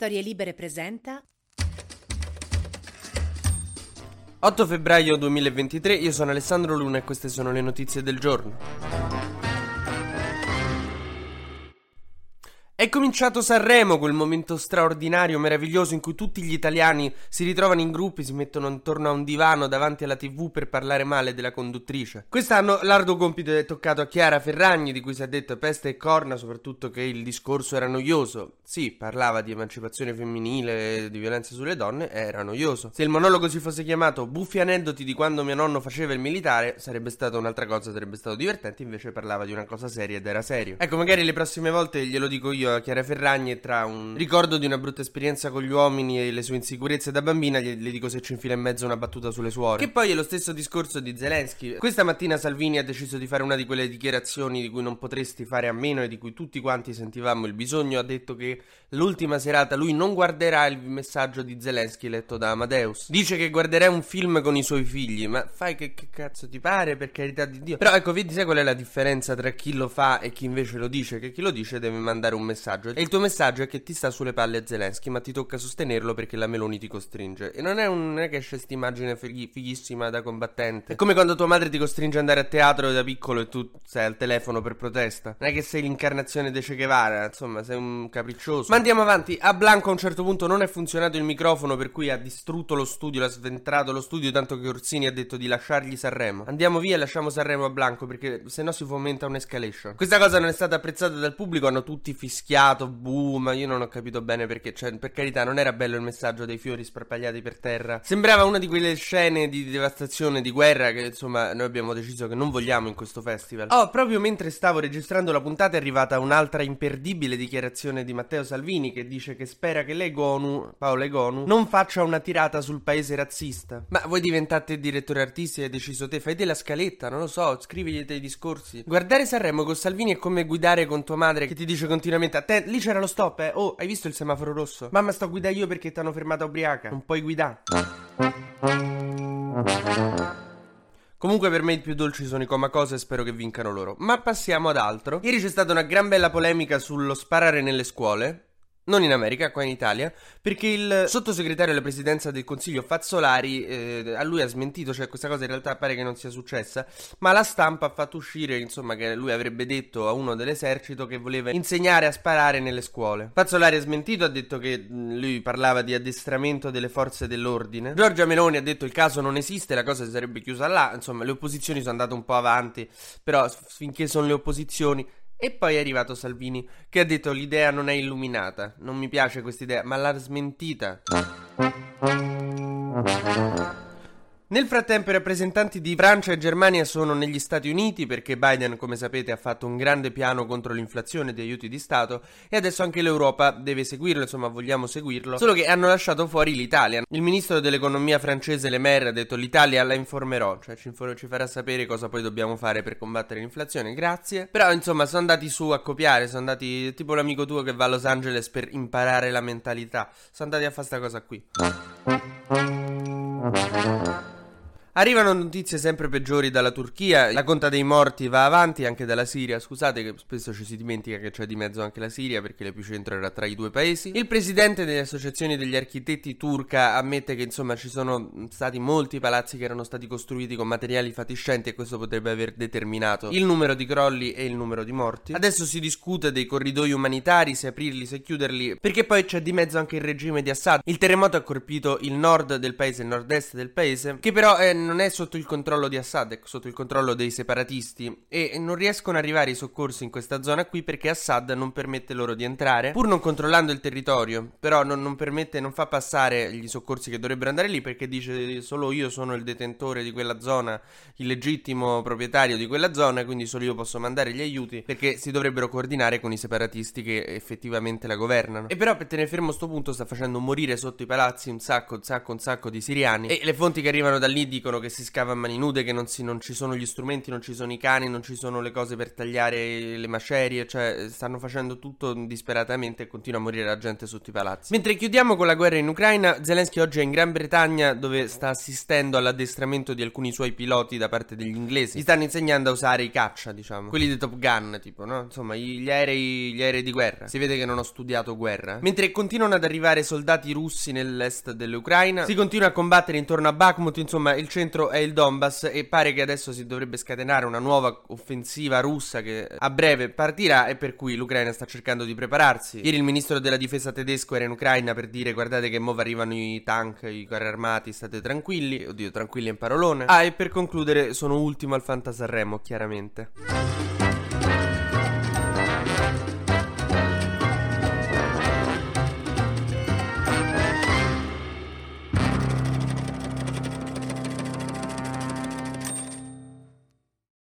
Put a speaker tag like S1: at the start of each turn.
S1: Storie Libere presenta
S2: 8 febbraio 2023, io sono Alessandro Luna e queste sono le notizie del giorno. È cominciato Sanremo, quel momento straordinario, meraviglioso in cui tutti gli italiani si ritrovano in gruppi, si mettono intorno a un divano davanti alla tv per parlare male della conduttrice. Quest'anno l'arduo compito è toccato a Chiara Ferragni, di cui si è detto peste e corna, soprattutto che il discorso era noioso. Sì, parlava di emancipazione femminile di violenza sulle donne, era noioso. Se il monologo si fosse chiamato Buffi aneddoti di quando mio nonno faceva il militare, sarebbe stata un'altra cosa, sarebbe stato divertente, invece parlava di una cosa seria ed era serio. Ecco, magari le prossime volte glielo dico io a Chiara Ferragni tra un ricordo di una brutta esperienza con gli uomini e le sue insicurezze da bambina, gli, le dico se ci infila in mezzo una battuta sulle suore. Che poi è lo stesso discorso di Zelensky. Questa mattina Salvini ha deciso di fare una di quelle dichiarazioni di cui non potresti fare a meno e di cui tutti quanti sentivamo il bisogno. Ha detto che l'ultima serata lui non guarderà il messaggio di Zelensky letto da Amadeus. Dice che guarderà un film con i suoi figli, ma fai che, che cazzo ti pare, per carità di Dio. Però ecco, vedi sai qual è la differenza tra chi lo fa e chi invece lo dice? Che chi lo dice deve mandare un messaggio messaggio. E il tuo messaggio è che ti sta sulle palle Zelensky, ma ti tocca sostenerlo perché la Meloni ti costringe. E non è, un, non è che c'è questa immagine fighi, fighissima da combattente. È come quando tua madre ti costringe ad andare a teatro da piccolo e tu sei al telefono per protesta. Non è che sei l'incarnazione di Che Guevara, insomma, sei un capriccioso. Ma andiamo avanti. A Blanco a un certo punto non è funzionato il microfono, per cui ha distrutto lo studio, l'ha sventrato lo studio, tanto che Orsini ha detto di lasciargli Sanremo. Andiamo via e lasciamo Sanremo a Blanco, perché se no si fomenta un'escalation. Questa cosa non è stata apprezzata dal pubblico, hanno tutti fischiato fischiato, boom, io non ho capito bene perché, cioè, per carità, non era bello il messaggio dei fiori sparpagliati per terra. Sembrava una di quelle scene di devastazione, di guerra che, insomma, noi abbiamo deciso che non vogliamo in questo festival. Oh, proprio mentre stavo registrando la puntata è arrivata un'altra imperdibile dichiarazione di Matteo Salvini che dice che spera che l'Egonu, Paolo Egonu, non faccia una tirata sul paese razzista. Ma voi diventate direttore artistico e hai deciso te, fai della scaletta, non lo so, scrivigli dei discorsi. Guardare Sanremo con Salvini è come guidare con tua madre che ti dice continuamente Atten- lì c'era lo stop, eh. Oh, hai visto il semaforo rosso? Mamma, sto a guidare io perché ti hanno fermato ubriaca. Non puoi guidare. Comunque per me i più dolci sono i Comacose e spero che vincano loro. Ma passiamo ad altro. Ieri c'è stata una gran bella polemica sullo sparare nelle scuole non in America, qua in Italia, perché il sottosegretario alla presidenza del Consiglio Fazzolari eh, a lui ha smentito, cioè questa cosa in realtà pare che non sia successa, ma la stampa ha fatto uscire, insomma, che lui avrebbe detto a uno dell'esercito che voleva insegnare a sparare nelle scuole. Fazzolari ha smentito, ha detto che lui parlava di addestramento delle forze dell'ordine. Giorgia Meloni ha detto il caso non esiste, la cosa si sarebbe chiusa là, insomma, le opposizioni sono andate un po' avanti, però finché sono le opposizioni e poi è arrivato Salvini che ha detto l'idea non è illuminata, non mi piace questa idea, ma l'ha smentita. Nel frattempo i rappresentanti di Francia e Germania sono negli Stati Uniti perché Biden, come sapete, ha fatto un grande piano contro l'inflazione di aiuti di Stato e adesso anche l'Europa deve seguirlo, insomma vogliamo seguirlo, solo che hanno lasciato fuori l'Italia. Il ministro dell'economia francese Le Maire ha detto l'Italia la informerò, cioè ci, infor- ci farà sapere cosa poi dobbiamo fare per combattere l'inflazione, grazie. Però insomma sono andati su a copiare, sono andati tipo l'amico tuo che va a Los Angeles per imparare la mentalità, sono andati a fare questa cosa qui. Arrivano notizie sempre peggiori dalla Turchia, la conta dei morti va avanti anche dalla Siria, scusate che spesso ci si dimentica che c'è di mezzo anche la Siria perché l'epicentro era tra i due paesi. Il presidente delle associazioni degli architetti turca ammette che insomma ci sono stati molti palazzi che erano stati costruiti con materiali fatiscenti e questo potrebbe aver determinato il numero di crolli e il numero di morti. Adesso si discute dei corridoi umanitari, se aprirli, se chiuderli, perché poi c'è di mezzo anche il regime di Assad. Il terremoto ha colpito il nord del paese, il nord-est del paese, che però è non è sotto il controllo di Assad, è sotto il controllo dei separatisti e non riescono ad arrivare i soccorsi in questa zona qui perché Assad non permette loro di entrare, pur non controllando il territorio, però non, non permette, non fa passare gli soccorsi che dovrebbero andare lì perché dice solo io sono il detentore di quella zona, il legittimo proprietario di quella zona, quindi solo io posso mandare gli aiuti perché si dovrebbero coordinare con i separatisti che effettivamente la governano. E però per tenere fermo sto punto sta facendo morire sotto i palazzi un sacco, un sacco, un sacco di siriani e le fonti che arrivano da lì dicono solo che si scava a mani nude, che non, si, non ci sono gli strumenti, non ci sono i cani, non ci sono le cose per tagliare le macerie, cioè stanno facendo tutto disperatamente e continua a morire la gente sotto i palazzi. Mentre chiudiamo con la guerra in Ucraina, Zelensky oggi è in Gran Bretagna dove sta assistendo all'addestramento di alcuni suoi piloti da parte degli inglesi. Gli stanno insegnando a usare i caccia, diciamo, quelli di Top Gun, tipo, no? Insomma, gli aerei, gli aerei di guerra. Si vede che non ho studiato guerra. Mentre continuano ad arrivare soldati russi nell'est dell'Ucraina, si continua a combattere intorno a Bakhmut, insomma, il centro è il Donbass e pare che adesso si dovrebbe scatenare una nuova offensiva russa che a breve partirà e per cui l'Ucraina sta cercando di prepararsi. Ieri il ministro della difesa tedesco era in Ucraina per dire guardate che mo arrivano i tank, i carri armati, state tranquilli. Oddio, tranquilli in parolone. Ah, e per concludere sono ultimo al Fantasarremo, chiaramente.